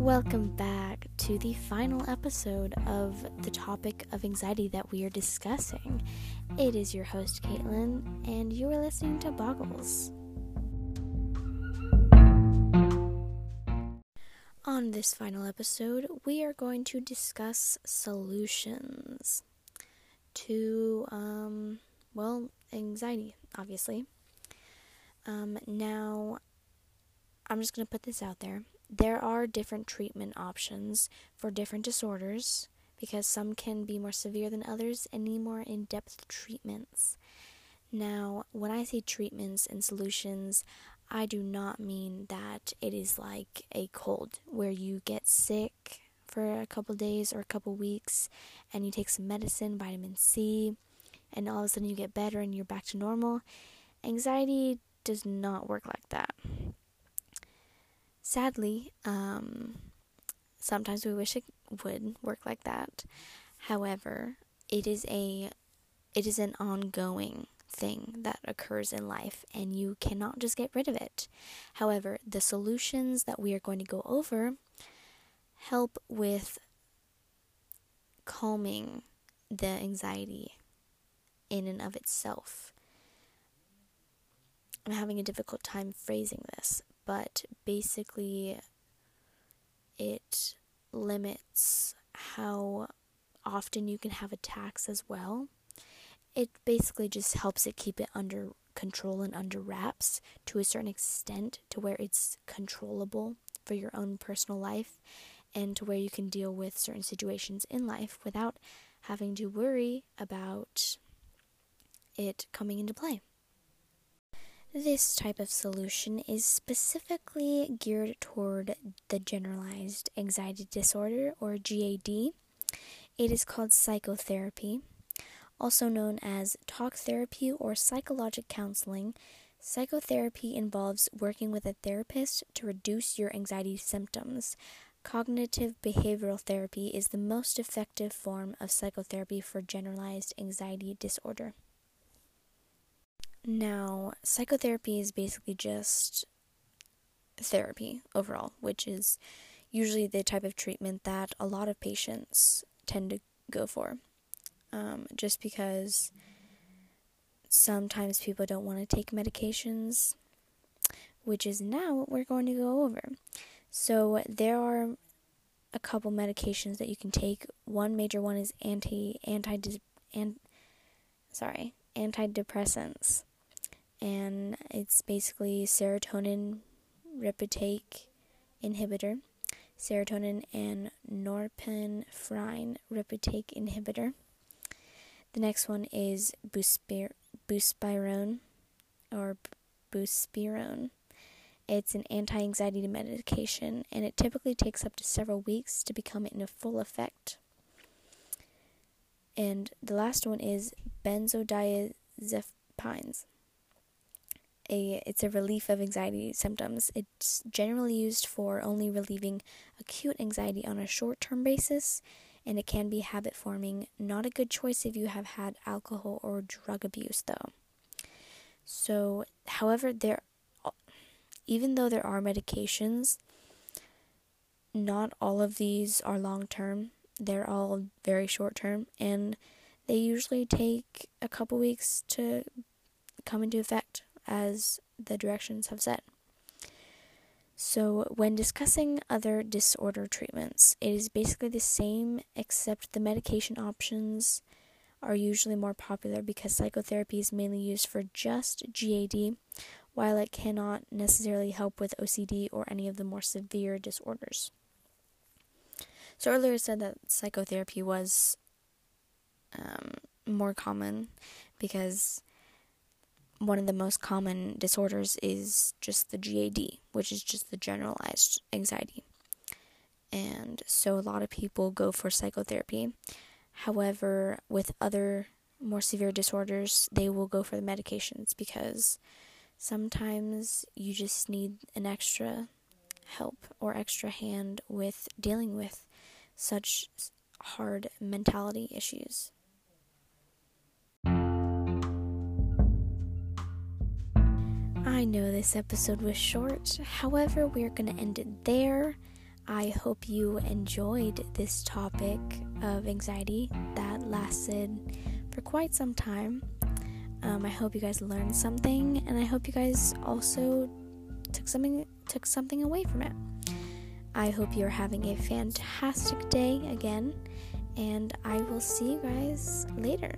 Welcome back to the final episode of the topic of anxiety that we are discussing. It is your host, Caitlin, and you are listening to Boggles. On this final episode, we are going to discuss solutions to, um, well, anxiety, obviously. Um, now, I'm just going to put this out there there are different treatment options for different disorders because some can be more severe than others and need more in depth treatments. Now, when I say treatments and solutions, I do not mean that it is like a cold where you get sick for a couple days or a couple weeks and you take some medicine, vitamin C, and all of a sudden you get better and you're back to normal. Anxiety does not work like that. Sadly, um, sometimes we wish it would work like that. However, it is a it is an ongoing thing that occurs in life and you cannot just get rid of it. However, the solutions that we are going to go over help with calming the anxiety in and of itself. I'm having a difficult time phrasing this, but basically it limits how often you can have attacks as well. It basically just helps it keep it under control and under wraps to a certain extent to where it's controllable for your own personal life and to where you can deal with certain situations in life without having to worry about it coming into play. This type of solution is specifically geared toward the generalized anxiety disorder or GAD. It is called psychotherapy, also known as talk therapy or psychologic counseling. Psychotherapy involves working with a therapist to reduce your anxiety symptoms. Cognitive behavioral therapy is the most effective form of psychotherapy for generalized anxiety disorder. Now, psychotherapy is basically just therapy overall, which is usually the type of treatment that a lot of patients tend to go for. Um, just because sometimes people don't want to take medications, which is now what we're going to go over. So, there are a couple medications that you can take. One major one is anti anti sorry antidepressants and it's basically serotonin reuptake inhibitor, serotonin and norepinephrine reuptake inhibitor. The next one is buspir- buspirone or buspirone. It's an anti anxiety medication and it typically takes up to several weeks to become in a full effect. And the last one is benzodiazepines a it's a relief of anxiety symptoms. It's generally used for only relieving acute anxiety on a short-term basis and it can be habit forming. Not a good choice if you have had alcohol or drug abuse though. So, however, there even though there are medications, not all of these are long term. They're all very short term and they usually take a couple weeks to come into effect as the directions have said. So, when discussing other disorder treatments, it is basically the same except the medication options are usually more popular because psychotherapy is mainly used for just GAD, while it cannot necessarily help with OCD or any of the more severe disorders. So, earlier I said that psychotherapy was um, more common because one of the most common disorders is just the GAD, which is just the generalized anxiety. And so a lot of people go for psychotherapy. However, with other more severe disorders, they will go for the medications because sometimes you just need an extra help or extra hand with dealing with such hard mentality issues. I know this episode was short, however, we're going to end it there. I hope you enjoyed this topic of anxiety that lasted for quite some time. Um, I hope you guys learned something, and I hope you guys also took something took something away from it. I hope you're having a fantastic day again, and I will see you guys later.